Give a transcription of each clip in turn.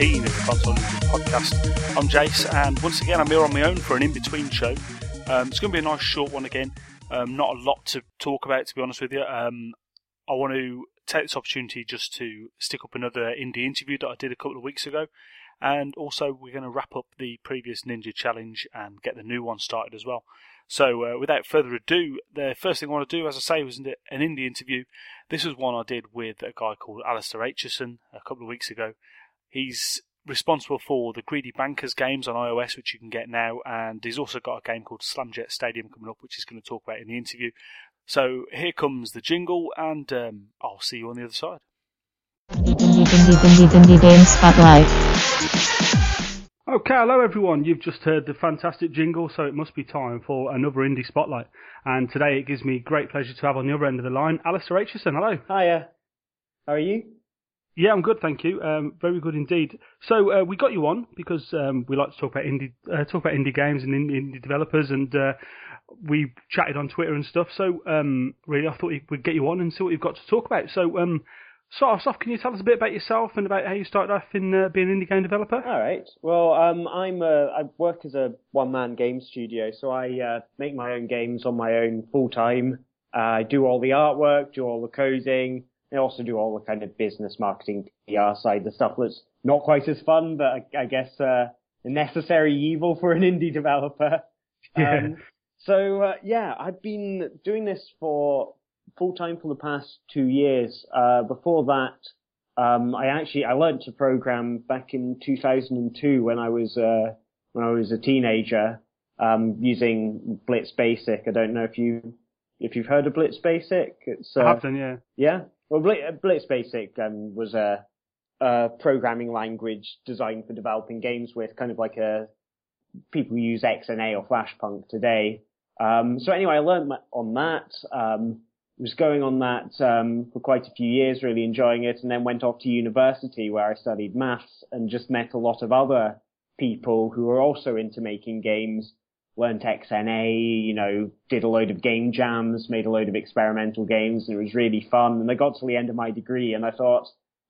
18 of the Console Ninjas podcast. I'm Jayce, and once again, I'm here on my own for an in between show. Um, it's going to be a nice short one again. Um, not a lot to talk about, to be honest with you. Um, I want to take this opportunity just to stick up another indie interview that I did a couple of weeks ago, and also we're going to wrap up the previous Ninja Challenge and get the new one started as well. So, uh, without further ado, the first thing I want to do, as I say, was an indie interview. This was one I did with a guy called Alistair Aitcheson a couple of weeks ago. He's responsible for the Greedy Bankers games on iOS, which you can get now, and he's also got a game called Slamjet Stadium coming up, which he's going to talk about in the interview. So, here comes the jingle, and um, I'll see you on the other side. Okay, hello everyone. You've just heard the fantastic jingle, so it must be time for another indie spotlight. And today it gives me great pleasure to have on the other end of the line Alistair Aitcheson. Hello. Hiya. How are you? Yeah, I'm good, thank you. Um, very good indeed. So uh, we got you on because um, we like to talk about indie, uh, talk about indie games and indie developers, and uh, we chatted on Twitter and stuff. So um, really, I thought we'd get you on and see what you've got to talk about. So um, Start us off, can you tell us a bit about yourself and about how you started off in uh, being an indie game developer? All right. Well, um, I'm a, I work as a one-man game studio, so I uh, make my own games on my own full time. Uh, I do all the artwork, do all the coding. I also do all the kind of business marketing PR side, the stuff that's not quite as fun, but I, I guess uh, a necessary evil for an indie developer. Yeah. Um, so uh, yeah, I've been doing this for full time for the past two years. Uh, before that, um, I actually I learned to program back in 2002 when I was uh, when I was a teenager um, using Blitz Basic. I don't know if you if you've heard of Blitz Basic. It's, uh, I have done, yeah. Yeah. Well, Blitz Basic um, was a, a programming language designed for developing games with kind of like a people use XNA or Flashpunk today. Um, so anyway, I learned on that. Um, was going on that um, for quite a few years, really enjoying it, and then went off to university where I studied maths and just met a lot of other people who were also into making games. Learned XNA, you know, did a load of game jams, made a load of experimental games, and it was really fun. And I got to the end of my degree, and I thought,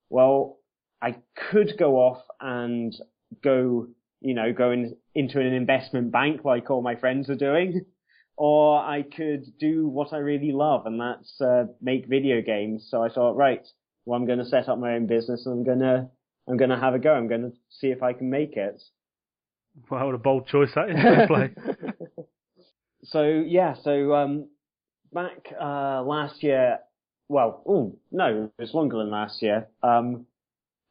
well, I could go off and go, you know, go in, into an investment bank like all my friends are doing or I could do what I really love, and that's uh, make video games. So I thought, right, well, I'm going to set up my own business, and I'm going to I'm going to have a go. I'm going to see if I can make it. Well, what a bold choice that is. play. so yeah, so um, back uh, last year, well, oh no, it was longer than last year. Um,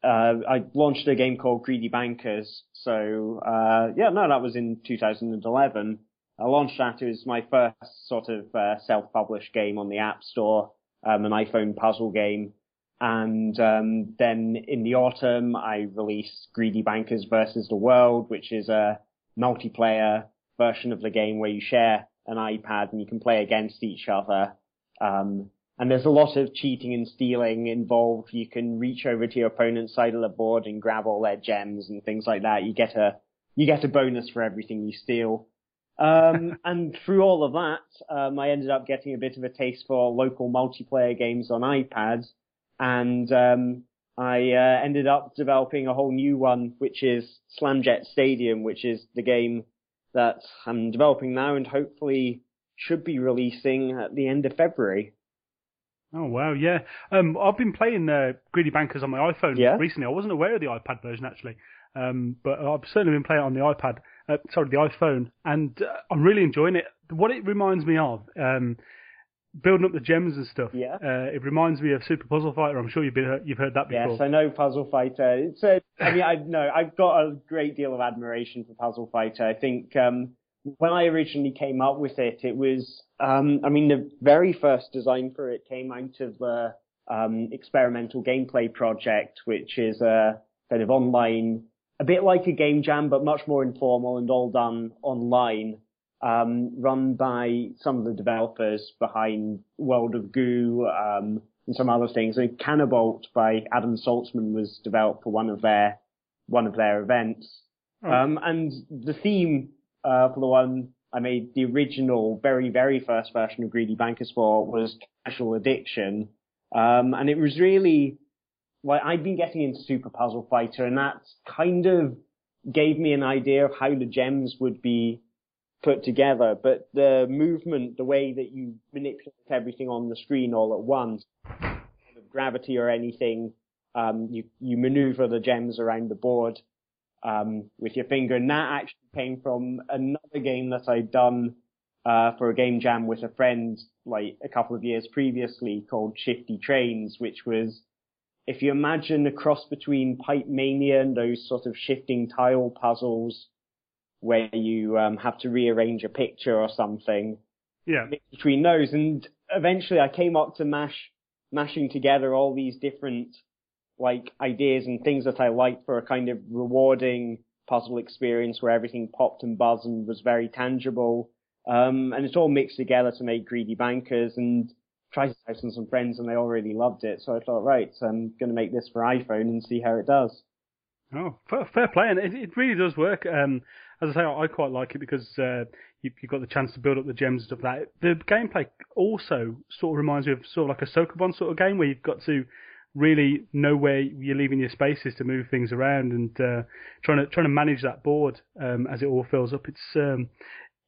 uh, I launched a game called Greedy Bankers. So uh, yeah, no, that was in 2011. I launched that. It was my first sort of uh, self-published game on the App Store, um, an iPhone puzzle game. And um, then in the autumn, I released Greedy Bankers versus the World, which is a multiplayer version of the game where you share an iPad and you can play against each other. Um, and there's a lot of cheating and stealing involved. You can reach over to your opponent's side of the board and grab all their gems and things like that. You get a you get a bonus for everything you steal. Um, and through all of that, um, I ended up getting a bit of a taste for local multiplayer games on iPads, and um, I uh, ended up developing a whole new one, which is Slamjet Stadium, which is the game that I'm developing now, and hopefully should be releasing at the end of February. Oh wow, yeah. Um, I've been playing uh, Greedy Bankers on my iPhone yeah? recently. I wasn't aware of the iPad version actually, um, but I've certainly been playing it on the iPad uh, sorry, the iPhone, and uh, I'm really enjoying it. What it reminds me of, um, building up the gems and stuff. Yeah. Uh, it reminds me of Super Puzzle Fighter. I'm sure you've been you've heard that before. Yes, I know Puzzle Fighter. It's a, I mean, I know I've got a great deal of admiration for Puzzle Fighter. I think um, when I originally came up with it, it was, um, I mean, the very first design for it came out of the um, experimental gameplay project, which is a kind of online a bit like a game jam, but much more informal and all done online. Um, run by some of the developers behind World of Goo um, and some other things. And Canabalt by Adam Saltsman was developed for one of their one of their events. Oh. Um, and the theme uh, for the one I made, the original, very very first version of Greedy Bankers for was Casual Addiction, um, and it was really like I'd been getting into Super Puzzle Fighter, and that kind of gave me an idea of how the gems would be put together. But the movement, the way that you manipulate everything on the screen all at once, gravity or anything, um, you you maneuver the gems around the board um, with your finger, and that actually came from another game that I'd done uh, for a game jam with a friend like a couple of years previously called Shifty Trains, which was if you imagine a cross between Pipe Mania and those sort of shifting tile puzzles where you um, have to rearrange a picture or something Yeah. between those. And eventually I came up to mash, mashing together all these different like ideas and things that I liked for a kind of rewarding puzzle experience where everything popped and buzzed and was very tangible. Um, and it's all mixed together to make Greedy Bankers and tried it out on some friends and they all really loved it. So I thought, right, so I'm going to make this for iPhone and see how it does. Oh, fair, play, and it, it really does work. Um, as I say, I quite like it because uh, you, you've got the chance to build up the gems and stuff like that. The gameplay also sort of reminds me of sort of like a Sokoban sort of game where you've got to really know where you're leaving your spaces to move things around and uh, trying to trying to manage that board um, as it all fills up. It's um,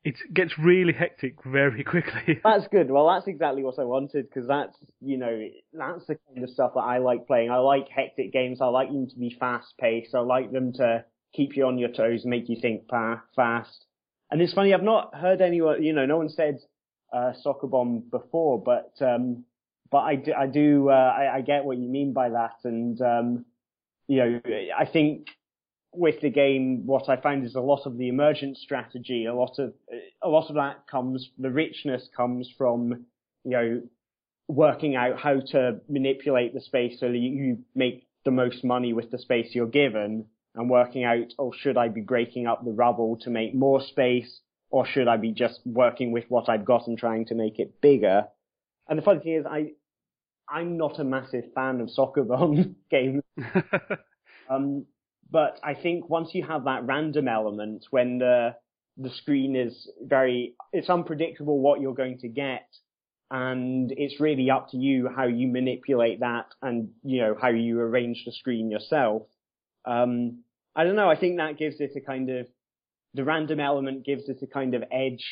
it gets really hectic very quickly. That's good. Well, that's exactly what I wanted because that's, you know, that's the kind of stuff that I like playing. I like hectic games. I like them to be fast paced. I like them to keep you on your toes, make you think pa- fast. And it's funny, I've not heard anyone, you know, no one said, uh, Sokoban before, but, um, but I do, I do, uh, I, I get what you mean by that. And, um, you know, I think with the game, what I find is a lot of the emergent strategy, a lot of a lot of that comes, the richness comes from, you know, working out how to manipulate the space so that you make the most money with the space you're given, and working out, oh, should I be breaking up the rubble to make more space, or should I be just working with what I've got and trying to make it bigger? And the funny thing is, I I'm not a massive fan of soccer bomb games. Um, but I think once you have that random element, when the the screen is very, it's unpredictable what you're going to get, and it's really up to you how you manipulate that, and you know how you arrange the screen yourself. Um, I don't know. I think that gives it a kind of the random element gives it a kind of edge,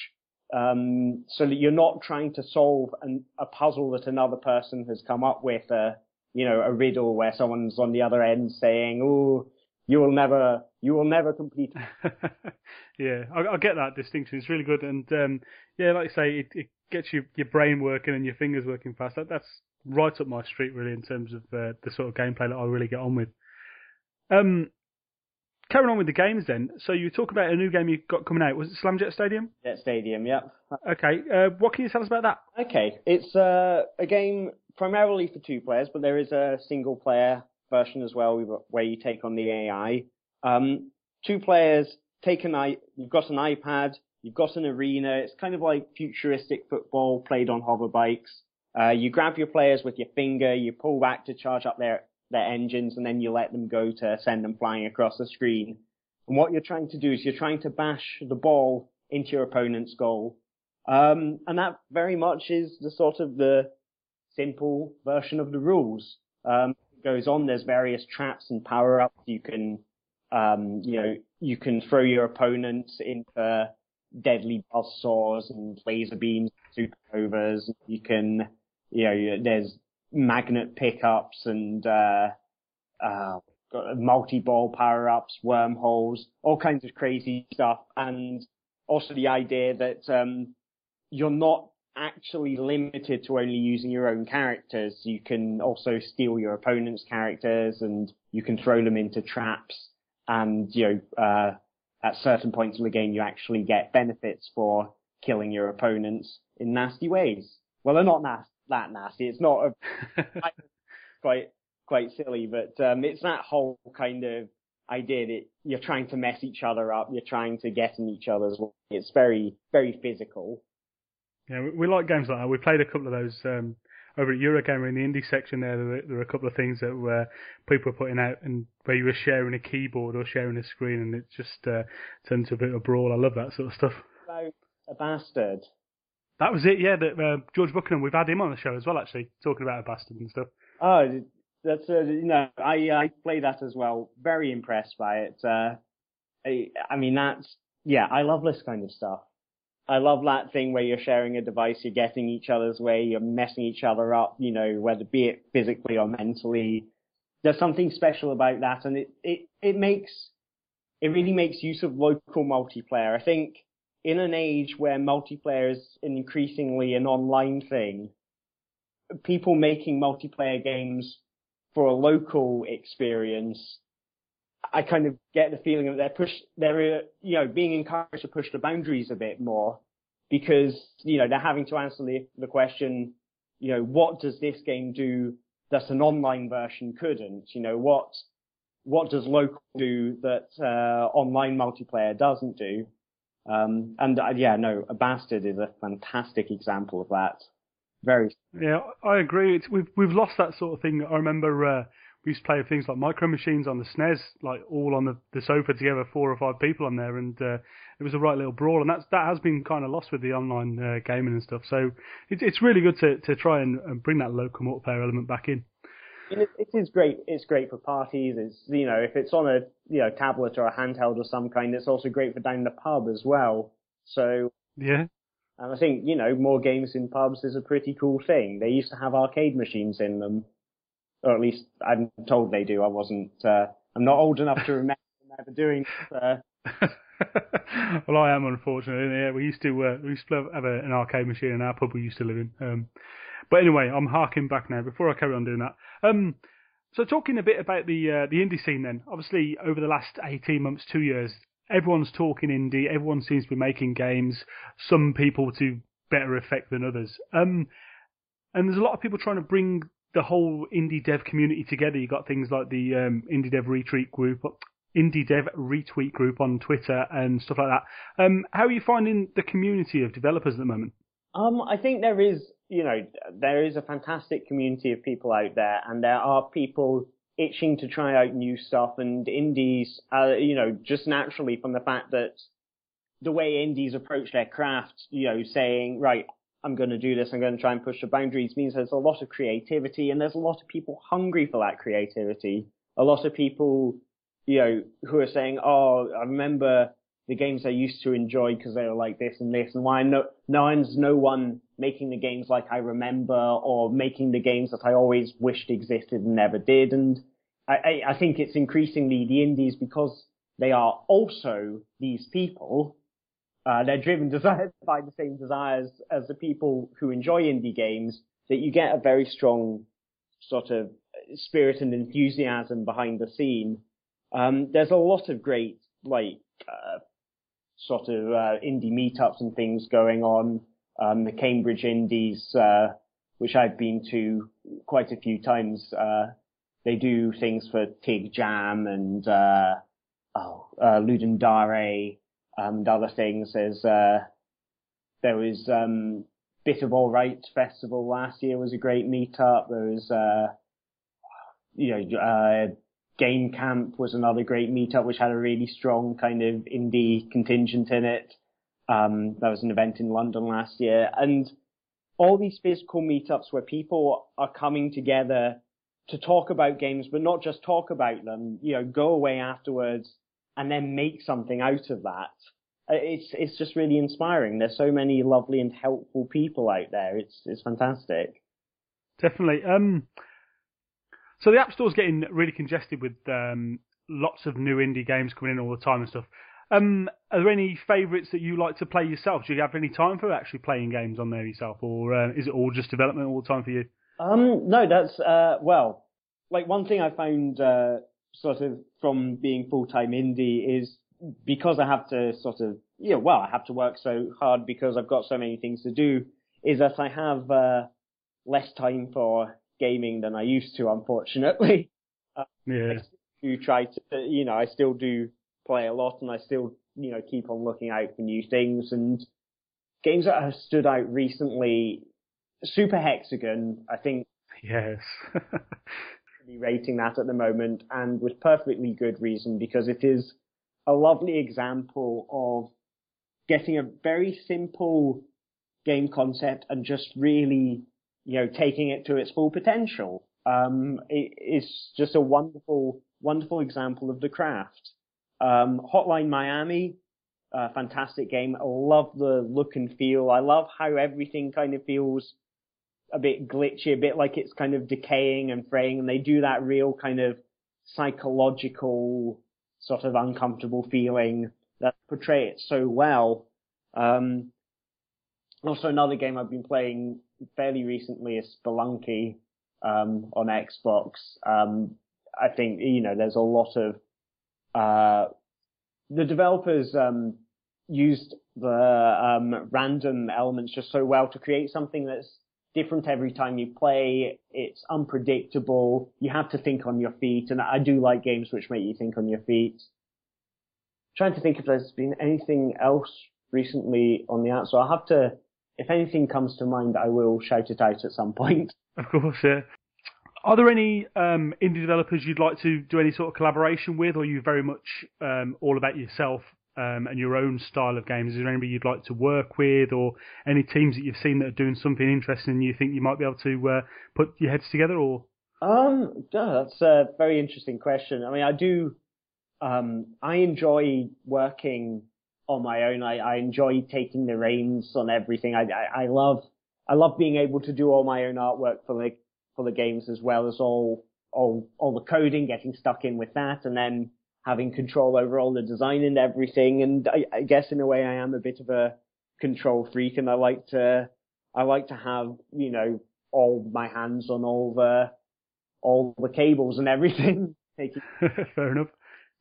um, so that you're not trying to solve an, a puzzle that another person has come up with, a you know a riddle where someone's on the other end saying, "Oh." you will never you will never complete it. yeah, I, I get that distinction. It's really good, and um, yeah, like you say, it, it gets you, your brain working and your fingers working fast. That, that's right up my street, really, in terms of uh, the sort of gameplay that I really get on with. Um, carrying on with the games, then. So you talk about a new game you've got coming out. Was it Slamjet Stadium? Jet Stadium. Yep. Okay. Uh, what can you tell us about that? Okay, it's uh, a game primarily for two players, but there is a single player version as well where you take on the AI. Um, two players take an i. You've got an iPad. You've got an arena. It's kind of like futuristic football played on hover bikes. Uh, you grab your players with your finger. You pull back to charge up their their engines, and then you let them go to send them flying across the screen. And what you're trying to do is you're trying to bash the ball into your opponent's goal. Um, and that very much is the sort of the simple version of the rules. Um, it goes on. There's various traps and power ups. You can, um, you know, you can throw your opponents into deadly buzzsaws and laser beams, supernovas. You can, you know, there's magnet pickups and, uh, uh, multi-ball power-ups, wormholes, all kinds of crazy stuff. And also the idea that, um, you're not actually limited to only using your own characters. You can also steal your opponent's characters and you can throw them into traps and, you know, uh, at certain points in the game you actually get benefits for killing your opponents in nasty ways. Well, they're not nas- that nasty. It's not a, quite, quite silly, but, um, it's that whole kind of, idea that you're trying to mess each other up. You're trying to get in each other's way. It's very, very physical. Yeah, we, we like games like that. We played a couple of those um, over at Eurogamer in the indie section. There, there were, there were a couple of things that were people were putting out, and where you were sharing a keyboard or sharing a screen, and it just uh, turned to a bit of a brawl. I love that sort of stuff. About a bastard. That was it. Yeah, that uh, George Buckingham. We've had him on the show as well, actually, talking about a bastard and stuff. Oh, that's uh, you know I I play that as well. Very impressed by it. Uh, I, I mean that's yeah I love this kind of stuff. I love that thing where you're sharing a device, you're getting each other's way, you're messing each other up, you know, whether be it physically or mentally. There's something special about that, and it it it makes it really makes use of local multiplayer. I think in an age where multiplayer is increasingly an online thing, people making multiplayer games for a local experience, I kind of get the feeling that they're push, they're, you know, being encouraged to push the boundaries a bit more because, you know, they're having to answer the, the question, you know, what does this game do that an online version couldn't? You know, what, what does local do that, uh, online multiplayer doesn't do? Um, and uh, yeah, no, a bastard is a fantastic example of that. Very. Yeah, I agree. It's, we've we've lost that sort of thing. I remember uh, we used to play things like micro machines on the SNES, like all on the, the sofa together, four or five people on there, and uh, it was a right little brawl. And that's that has been kind of lost with the online uh, gaming and stuff. So it, it's really good to to try and, and bring that local multiplayer element back in. It, it is great. It's great for parties. It's you know if it's on a you know tablet or a handheld of some kind, it's also great for down the pub as well. So yeah, and I think, you know, more games in pubs is a pretty cool thing. They used to have arcade machines in them. Or at least I'm told they do. I wasn't, uh, I'm not old enough to remember ever doing uh... well, I am unfortunately. Yeah, we used to uh, we used to have a, an arcade machine in our pub we used to live in. Um, but anyway, I'm harking back now. Before I carry on doing that, um, so talking a bit about the uh, the indie scene, then obviously over the last 18 months, two years, everyone's talking indie. Everyone seems to be making games. Some people to better effect than others. Um, and there's a lot of people trying to bring the whole indie dev community together. You got things like the um, indie dev retweet group, indie dev retweet group on Twitter and stuff like that. Um, how are you finding the community of developers at the moment? Um, I think there is, you know, there is a fantastic community of people out there, and there are people itching to try out new stuff and indies, uh, you know, just naturally from the fact that the way indies approach their craft, you know, saying, right, I'm going to do this, I'm going to try and push the boundaries means there's a lot of creativity and there's a lot of people hungry for that creativity. A lot of people, you know, who are saying, oh, I remember the games I used to enjoy because they were like this and this and why no, no one's no one making the games like I remember or making the games that I always wished existed and never did. And I, I think it's increasingly the indies because they are also these people. Uh, they're driven by the same desires as the people who enjoy indie games that you get a very strong sort of spirit and enthusiasm behind the scene. Um, there's a lot of great, like, uh, sort of, uh, indie meetups and things going on. Um, the Cambridge Indies, uh, which I've been to quite a few times, uh, they do things for Tig Jam and uh, oh uh, Ludum Dare um, and other things. There's uh, there was um, Bit of Alright Festival last year was a great meetup. There was uh, you know uh, Game Camp was another great meetup which had a really strong kind of indie contingent in it. Um, that was an event in London last year and all these physical meetups where people are coming together to talk about games, but not just talk about them, you know, go away afterwards and then make something out of that. Uh, it's, it's just really inspiring. There's so many lovely and helpful people out there. It's, it's fantastic. Definitely. Um, so the App Store's getting really congested with, um, lots of new indie games coming in all the time and stuff. Um, are there any favourites that you like to play yourself? Do you have any time for actually playing games on there yourself, or uh, is it all just development all the time for you? Um, no, that's, uh, well, like one thing I found, uh, sort of from being full-time indie is because I have to sort of, yeah, well, I have to work so hard because I've got so many things to do is that I have, uh, less time for gaming than I used to, unfortunately. Uh, yeah. do try to, you know, I still do play a lot and I still, you know, keep on looking out for new things and games that have stood out recently. Super Hexagon, I think. Yes. Be rating that at the moment and with perfectly good reason because it is a lovely example of getting a very simple game concept and just really, you know, taking it to its full potential. Um, it, it's just a wonderful, wonderful example of the craft. Um, Hotline Miami, a fantastic game. I love the look and feel. I love how everything kind of feels a bit glitchy, a bit like it's kind of decaying and fraying, and they do that real kind of psychological sort of uncomfortable feeling that portray it so well. Um, also another game I've been playing fairly recently is Spelunky, um, on Xbox. Um, I think, you know, there's a lot of, uh, the developers, um, used the, um, random elements just so well to create something that's different every time you play. It's unpredictable. You have to think on your feet, and I do like games which make you think on your feet. trying to think if there's been anything else recently on the app, so I'll have to. If anything comes to mind, I will shout it out at some point. Of course, yeah. Are there any um, indie developers you'd like to do any sort of collaboration with, or are you very much um, all about yourself um, and your own style of games? Is there anybody you'd like to work with, or any teams that you've seen that are doing something interesting and you think you might be able to uh, put your heads together? Or um, that's a very interesting question. I mean, I do. Um, I enjoy working on my own. I, I enjoy taking the reins on everything. I, I, I love I love being able to do all my own artwork for the for the games as well as all all all the coding, getting stuck in with that, and then having control over all the design and everything. And I, I guess in a way I am a bit of a control freak and I like to, I like to have, you know, all my hands on all the, all the cables and everything. Fair enough.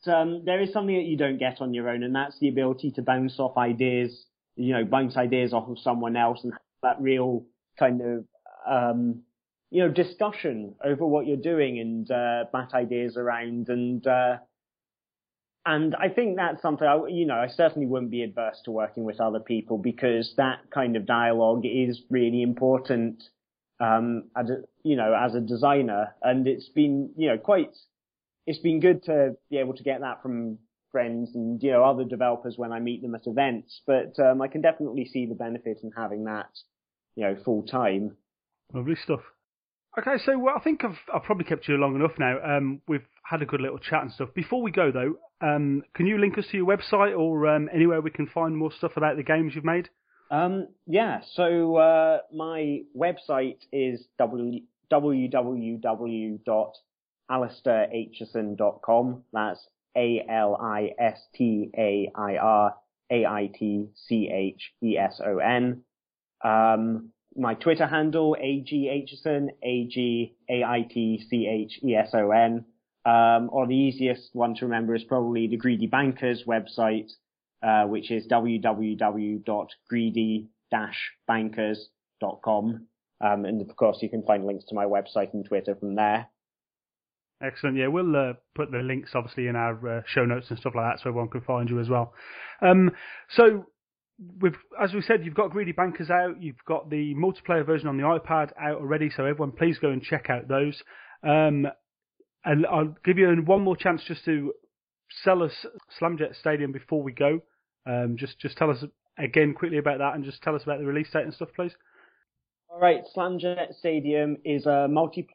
Um, there is something that you don't get on your own, and that's the ability to bounce off ideas, you know, bounce ideas off of someone else and have that real kind of, um, you know, discussion over what you're doing and, uh, bat ideas around and, uh, and I think that's something I, you know, I certainly wouldn't be adverse to working with other people because that kind of dialogue is really important, um, as a, you know, as a designer. And it's been, you know, quite, it's been good to be able to get that from friends and, you know, other developers when I meet them at events. But, um, I can definitely see the benefit in having that, you know, full time. Lovely stuff. Okay, so well, I think I've, I've probably kept you long enough now. Um, we've had a good little chat and stuff. Before we go though, um, can you link us to your website or um, anywhere we can find more stuff about the games you've made? Um, yeah, so uh, my website is w- www.alistairaitcheson.com. That's A L I S T A I R A I T C H E S O N. Um, my Twitter handle, AGAitcheson, A-G-A-I-T-C-H-E-S-O-N. Um, or the easiest one to remember is probably the Greedy Bankers website, uh, which is www.greedy-bankers.com. Um, and of course you can find links to my website and Twitter from there. Excellent. Yeah, we'll uh, put the links obviously in our uh, show notes and stuff like that, so everyone can find you as well. Um, so with as we said, you've got Greedy Bankers out. You've got the multiplayer version on the iPad out already. So everyone, please go and check out those. Um, and I'll give you one more chance just to sell us Slamjet Stadium before we go. Um, just just tell us again quickly about that, and just tell us about the release date and stuff, please. All right, Slamjet Stadium is a multiplayer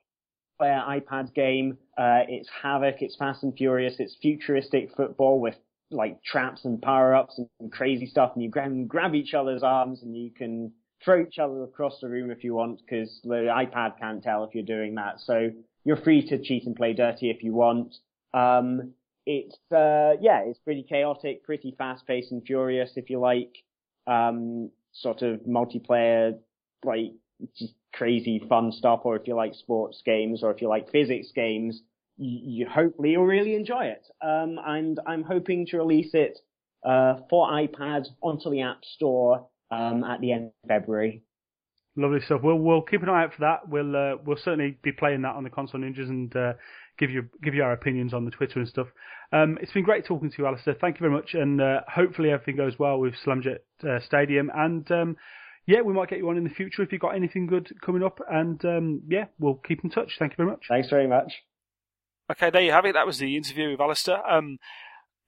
iPad game. Uh, it's Havoc, it's Fast and Furious, it's futuristic football with like traps and power ups and crazy stuff, and you grab, grab each other's arms and you can throw each other across the room if you want, because the iPad can't tell if you're doing that. So you're free to cheat and play dirty if you want. Um, it's uh, yeah, it's pretty chaotic, pretty fast paced and furious if you like. Um, sort of multiplayer, like just crazy fun stuff, or if you like sports games, or if you like physics games you, hopefully you'll really enjoy it. Um, and I'm hoping to release it uh, for iPad onto the App Store um, at the end of February. Lovely stuff. We'll we'll keep an eye out for that. We'll uh, we'll certainly be playing that on the console ninjas and uh, give you give you our opinions on the Twitter and stuff. Um, it's been great talking to you, Alistair. Thank you very much, and uh, hopefully everything goes well with Slamjet uh, Stadium. And um, yeah, we might get you on in the future if you've got anything good coming up. And um, yeah, we'll keep in touch. Thank you very much. Thanks very much. Okay, there you have it. That was the interview with Alistair. Um,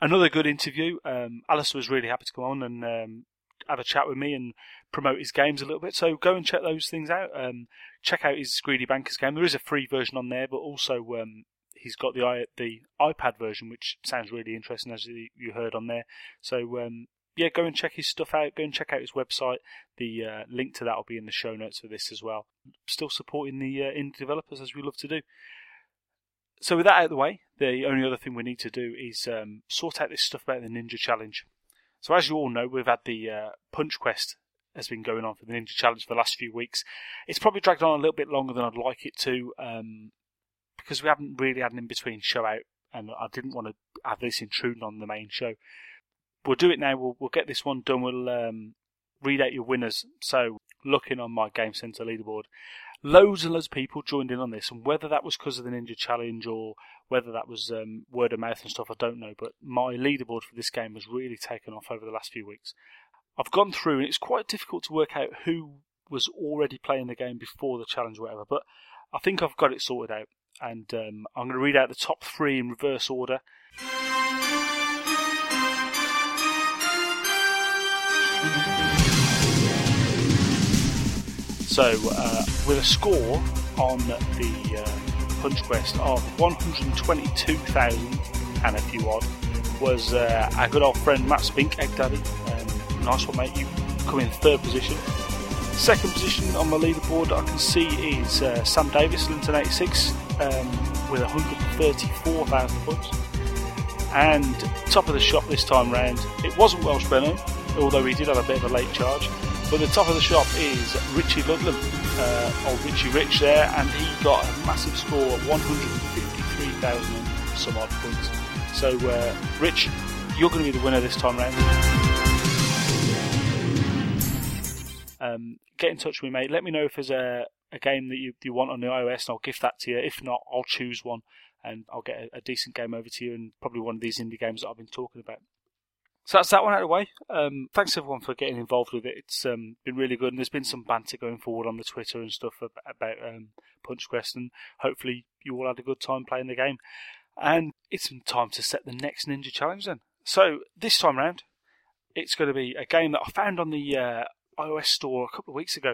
another good interview. Um, Alistair was really happy to come on and um, have a chat with me and promote his games a little bit. So go and check those things out. Um, check out his Greedy Bankers game. There is a free version on there, but also um, he's got the the iPad version, which sounds really interesting as you heard on there. So um, yeah, go and check his stuff out. Go and check out his website. The uh, link to that will be in the show notes for this as well. Still supporting the uh, indie developers as we love to do. So with that out of the way, the only other thing we need to do is um, sort out this stuff about the Ninja Challenge. So as you all know, we've had the uh, Punch Quest has been going on for the Ninja Challenge for the last few weeks. It's probably dragged on a little bit longer than I'd like it to, um, because we haven't really had an in-between show out, and I didn't want to have this intruding on the main show. We'll do it now. We'll, we'll get this one done. We'll um, read out your winners. So, looking on my Game Center leaderboard, loads and loads of people joined in on this, and whether that was because of the Ninja Challenge or whether that was um, word of mouth and stuff, I don't know. But my leaderboard for this game has really taken off over the last few weeks. I've gone through, and it's quite difficult to work out who was already playing the game before the challenge or whatever, but I think I've got it sorted out. And um, I'm going to read out the top three in reverse order. So, uh, with a score on the uh, Punch Quest of 122,000 and a few odd, was uh, our good old friend Matt Spink, Egg Daddy. Um, nice one, mate. You come in third position. Second position on the leaderboard I can see is uh, Sam Davis, Linton 86, um, with 134,000 points. And top of the shop this time round, it wasn't Welsh Benno, although he did have a bit of a late charge. But the top of the shop is Richie Ludlam, uh, old Richie Rich there, and he got a massive score of 153,000 some odd points. So, uh, Rich, you're going to be the winner this time round. Um, get in touch with me, mate. Let me know if there's a, a game that you, you want on the iOS, and I'll gift that to you. If not, I'll choose one and I'll get a, a decent game over to you, and probably one of these indie games that I've been talking about. So that's that one out of the way. Um, thanks everyone for getting involved with it. It's um, been really good, and there's been some banter going forward on the Twitter and stuff about, um, Punch Quest, and hopefully you all had a good time playing the game. And it's time to set the next Ninja Challenge then. So this time round, it's going to be a game that I found on the uh, iOS store a couple of weeks ago,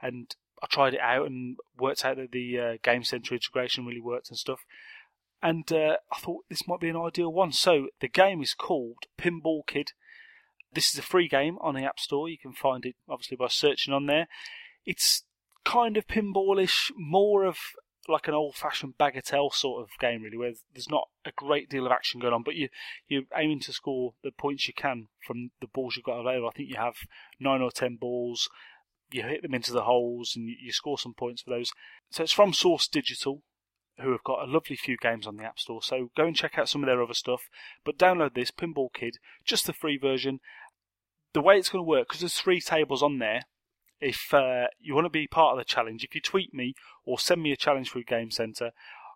and I tried it out and worked out that the uh, Game Center integration really worked and stuff and uh, I thought this might be an ideal one. So the game is called Pinball Kid. This is a free game on the App Store. You can find it obviously by searching on there. It's kind of pinballish, more of like an old-fashioned bagatelle sort of game, really, where there's not a great deal of action going on, but you you're aiming to score the points you can from the balls you've got available. I think you have nine or ten balls. You hit them into the holes and you score some points for those. So it's from Sauce Digital who have got a lovely few games on the App Store. So go and check out some of their other stuff. But download this Pinball Kid, just the free version. The way it's going to work, because there's three tables on there. If uh, you want to be part of the challenge, if you tweet me or send me a challenge through Game Center,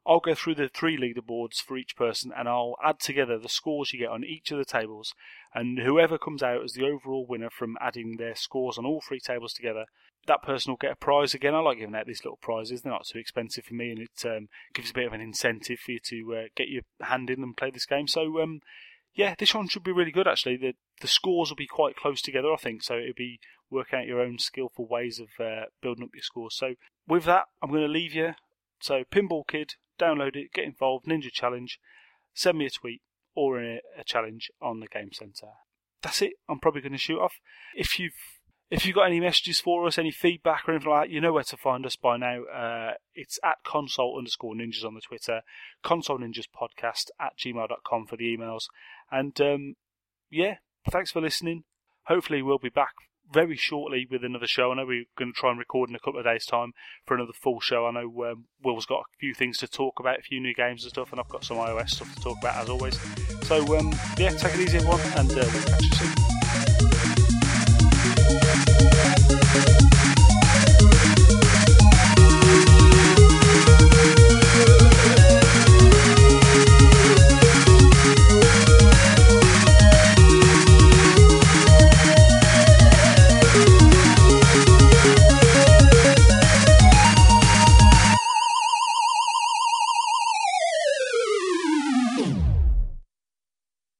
I'll go through the three leaderboards for each person and I'll add together the scores you get on each of the tables. And whoever comes out as the overall winner from adding their scores on all three tables together that person will get a prize again. I like giving out these little prizes; they're not too expensive for me, and it um, gives a bit of an incentive for you to uh, get your hand in and play this game. So, um, yeah, this one should be really good. Actually, the the scores will be quite close together, I think. So it'll be working out your own skillful ways of uh, building up your scores. So with that, I'm going to leave you. So Pinball Kid, download it, get involved. Ninja Challenge, send me a tweet or a, a challenge on the Game Center. That's it. I'm probably going to shoot off. If you've if you've got any messages for us, any feedback or anything like that, you know where to find us by now. Uh, it's at console underscore ninjas on the Twitter, console ninjas podcast at gmail.com for the emails. And um, yeah, thanks for listening. Hopefully, we'll be back very shortly with another show. I know we're going to try and record in a couple of days' time for another full show. I know um, Will's got a few things to talk about, a few new games and stuff, and I've got some iOS stuff to talk about as always. So, um, yeah, take it easy, everyone, and uh, we'll catch you soon.